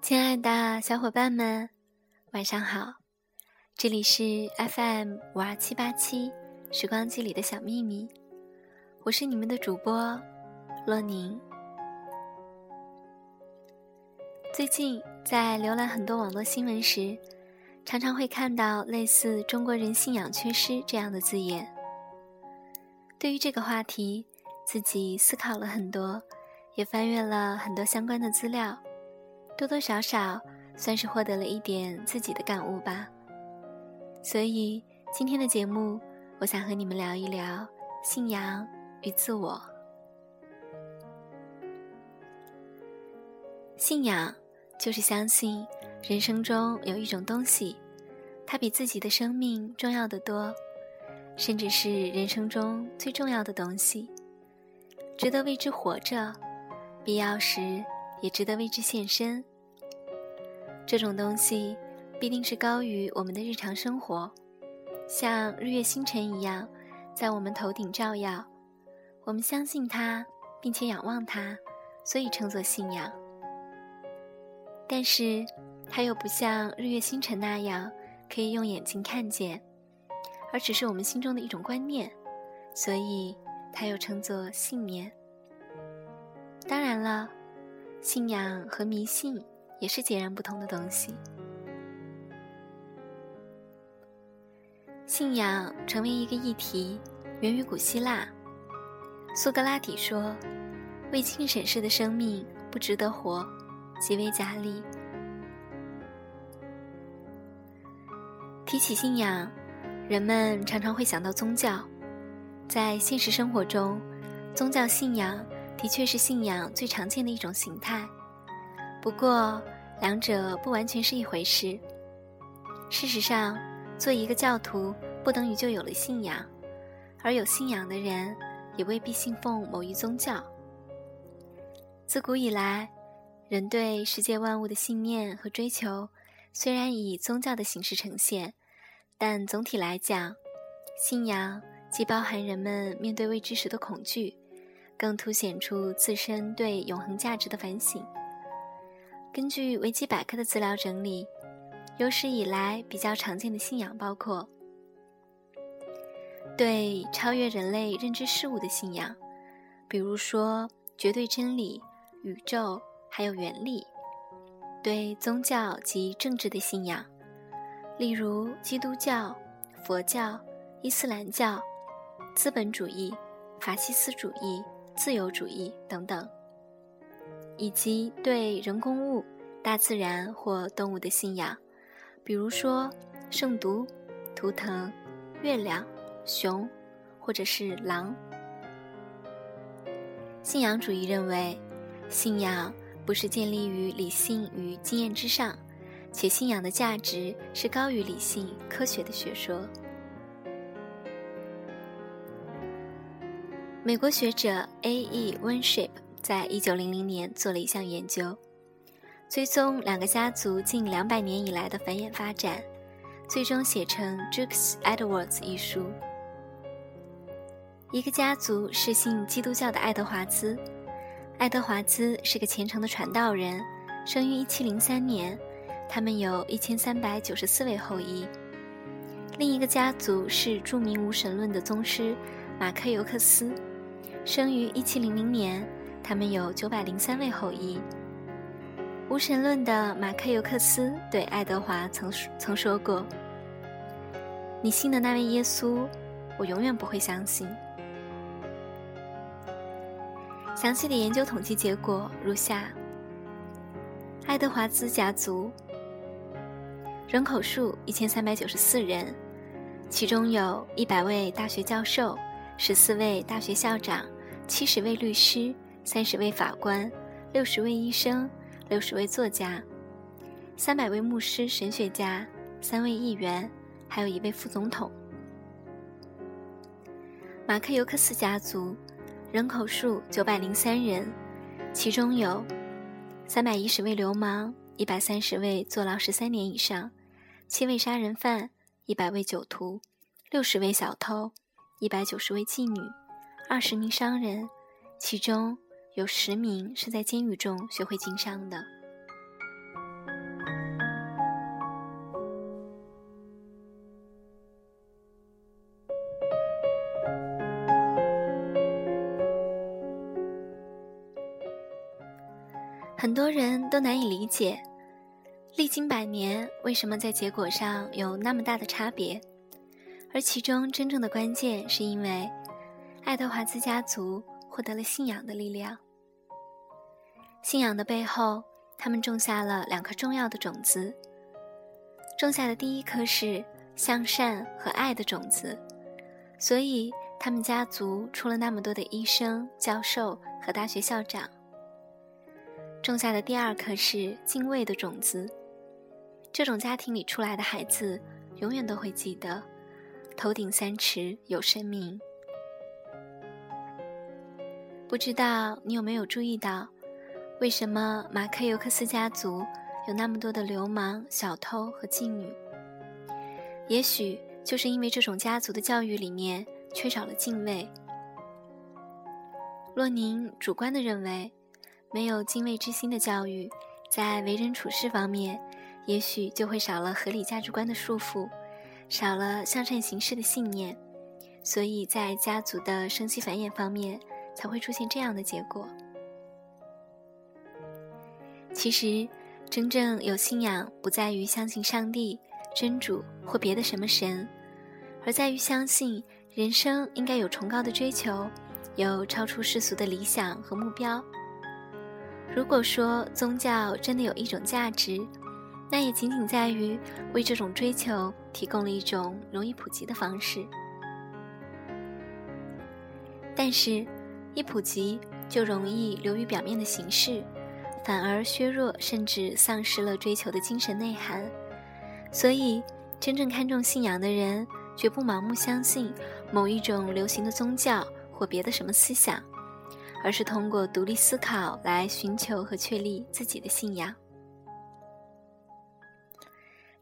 亲爱的小伙伴们，晚上好！这里是 FM 五二七八七时光机里的小秘密，我是你们的主播洛宁。最近在浏览很多网络新闻时，常常会看到类似“中国人信仰缺失”这样的字眼。对于这个话题，自己思考了很多，也翻阅了很多相关的资料。多多少少算是获得了一点自己的感悟吧。所以今天的节目，我想和你们聊一聊信仰与自我。信仰就是相信人生中有一种东西，它比自己的生命重要的多，甚至是人生中最重要的东西，值得为之活着，必要时也值得为之献身。这种东西必定是高于我们的日常生活，像日月星辰一样，在我们头顶照耀。我们相信它，并且仰望它，所以称作信仰。但是，它又不像日月星辰那样可以用眼睛看见，而只是我们心中的一种观念，所以它又称作信念。当然了，信仰和迷信。也是截然不同的东西。信仰成为一个议题，源于古希腊。苏格拉底说：“未经审视的生命不值得活，即为假理。”提起信仰，人们常常会想到宗教。在现实生活中，宗教信仰的确是信仰最常见的一种形态。不过，两者不完全是一回事。事实上，做一个教徒不等于就有了信仰，而有信仰的人也未必信奉某一宗教。自古以来，人对世界万物的信念和追求，虽然以宗教的形式呈现，但总体来讲，信仰既包含人们面对未知时的恐惧，更凸显出自身对永恒价值的反省。根据维基百科的资料整理，有史以来比较常见的信仰包括：对超越人类认知事物的信仰，比如说绝对真理、宇宙，还有原力；对宗教及政治的信仰，例如基督教、佛教、伊斯兰教、资本主义、法西斯主义、自由主义等等。以及对人工物、大自然或动物的信仰，比如说圣毒、图腾、月亮、熊，或者是狼。信仰主义认为，信仰不是建立于理性与经验之上，且信仰的价值是高于理性科学的学说。美国学者 A.E. Winship。在一九零零年做了一项研究，追踪两个家族近两百年以来的繁衍发展，最终写成《Jukes Edwards》一书。一个家族是信基督教的爱德华兹，爱德华兹是个虔诚的传道人，生于一七零三年，他们有一千三百九十四位后裔。另一个家族是著名无神论的宗师马克尤克斯，生于一七零零年。他们有九百零三位后裔。无神论的马克尤克斯对爱德华曾曾说过：“你信的那位耶稣，我永远不会相信。”详细的研究统计结果如下：爱德华兹家族人口数一千三百九十四人，其中有一百位大学教授，十四位大学校长，七十位律师。三十位法官，六十位医生，六十位作家，三百位牧师、神学家，三位议员，还有一位副总统。马克尤克斯家族人口数九百零三人，其中有三百一十位流氓，一百三十位坐牢十三年以上，七位杀人犯，一百位酒徒，六十位小偷，一百九十位妓女，二十名商人，其中有十名是在监狱中学会经商的。很多人都难以理解，历经百年，为什么在结果上有那么大的差别？而其中真正的关键，是因为爱德华兹家族获得了信仰的力量。信仰的背后，他们种下了两颗重要的种子。种下的第一颗是向善和爱的种子，所以他们家族出了那么多的医生、教授和大学校长。种下的第二颗是敬畏的种子。这种家庭里出来的孩子，永远都会记得，头顶三尺有神明。不知道你有没有注意到，为什么马克尤克斯家族有那么多的流氓、小偷和妓女？也许就是因为这种家族的教育里面缺少了敬畏。洛宁主观的认为。没有敬畏之心的教育，在为人处事方面，也许就会少了合理价值观的束缚，少了向善行事的信念，所以在家族的生息繁衍方面，才会出现这样的结果。其实，真正有信仰，不在于相信上帝、真主或别的什么神，而在于相信人生应该有崇高的追求，有超出世俗的理想和目标。如果说宗教真的有一种价值，那也仅仅在于为这种追求提供了一种容易普及的方式。但是，一普及就容易流于表面的形式，反而削弱甚至丧失了追求的精神内涵。所以，真正看重信仰的人，绝不盲目相信某一种流行的宗教或别的什么思想。而是通过独立思考来寻求和确立自己的信仰。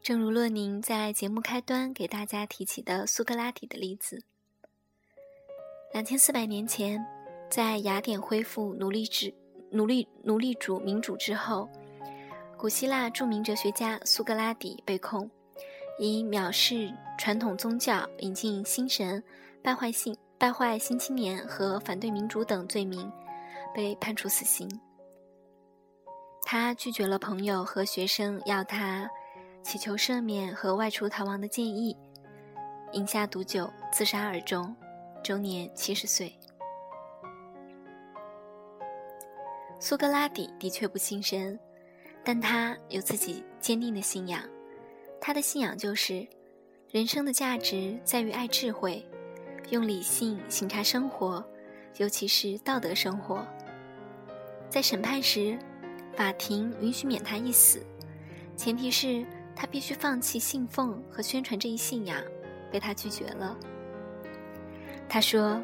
正如洛宁在节目开端给大家提起的苏格拉底的例子：两千四百年前，在雅典恢复奴隶制、奴隶奴隶主民主之后，古希腊著名哲学家苏格拉底被控以藐视传统宗教、引进新神、败坏性。败坏新青年和反对民主等罪名，被判处死刑。他拒绝了朋友和学生要他祈求赦免和外出逃亡的建议，饮下毒酒自杀而终，终年七十岁。苏格拉底的确不信神，但他有自己坚定的信仰。他的信仰就是，人生的价值在于爱智慧。用理性省察生活，尤其是道德生活。在审判时，法庭允许免他一死，前提是他必须放弃信奉和宣传这一信仰，被他拒绝了。他说：“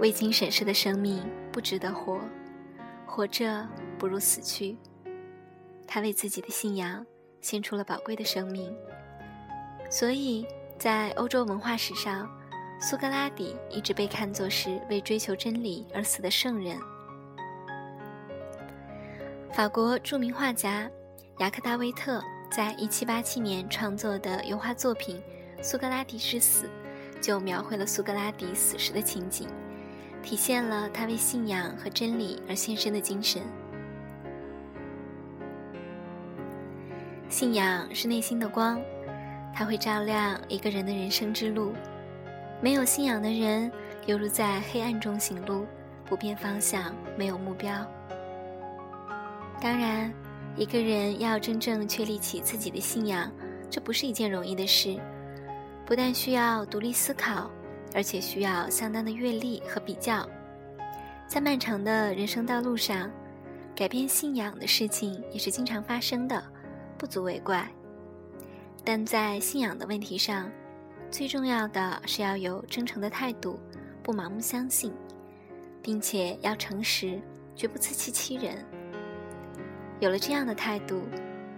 未经审视的生命不值得活，活着不如死去。”他为自己的信仰献出了宝贵的生命，所以在欧洲文化史上。苏格拉底一直被看作是为追求真理而死的圣人。法国著名画家雅克·大卫特在1787年创作的油画作品《苏格拉底之死》，就描绘了苏格拉底死时的情景，体现了他为信仰和真理而献身的精神。信仰是内心的光，它会照亮一个人的人生之路。没有信仰的人，犹如在黑暗中行路，不变方向，没有目标。当然，一个人要真正确立起自己的信仰，这不是一件容易的事，不但需要独立思考，而且需要相当的阅历和比较。在漫长的人生道路上，改变信仰的事情也是经常发生的，不足为怪。但在信仰的问题上，最重要的是要有真诚的态度，不盲目相信，并且要诚实，绝不自欺欺人。有了这样的态度，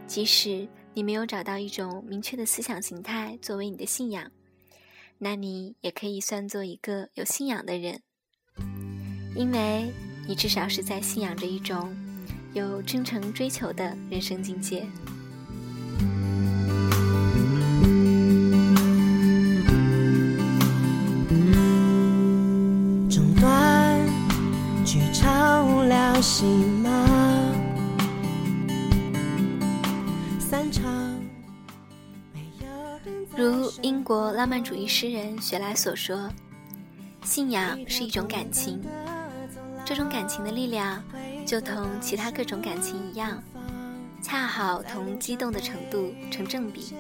即使你没有找到一种明确的思想形态作为你的信仰，那你也可以算作一个有信仰的人，因为你至少是在信仰着一种有真诚追求的人生境界。浪漫主义诗人雪莱所说：“信仰是一种感情，这种感情的力量就同其他各种感情一样，恰好同激动的程度成正比。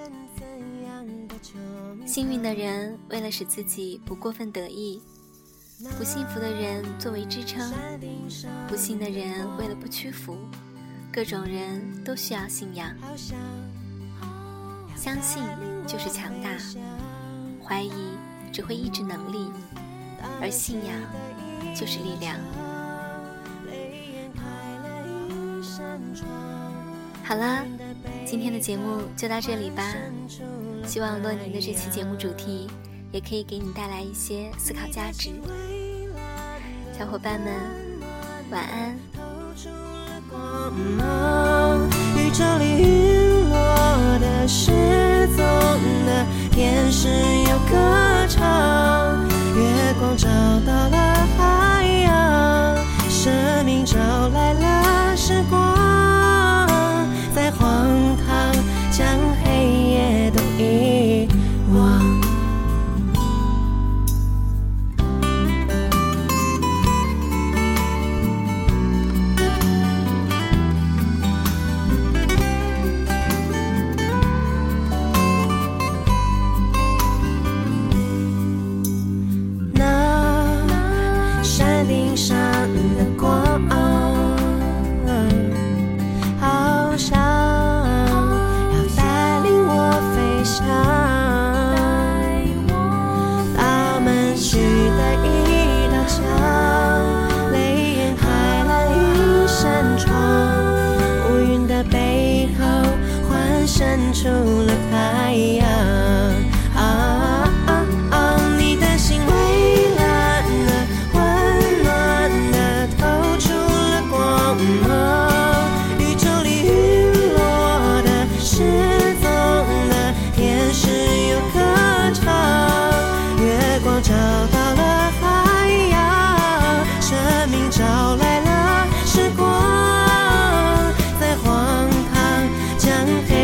幸运的人为了使自己不过分得意，不幸福的人作为支撑，不幸的人为了不屈服，各种人都需要信仰。”相信就是强大，怀疑只会抑制能力，而信仰就是力量。好了，今天的节目就到这里吧。希望洛宁的这期节目主题也可以给你带来一些思考价值。小伙伴们，晚安。失踪的，失踪的天使又歌唱，月光找到了。ángel.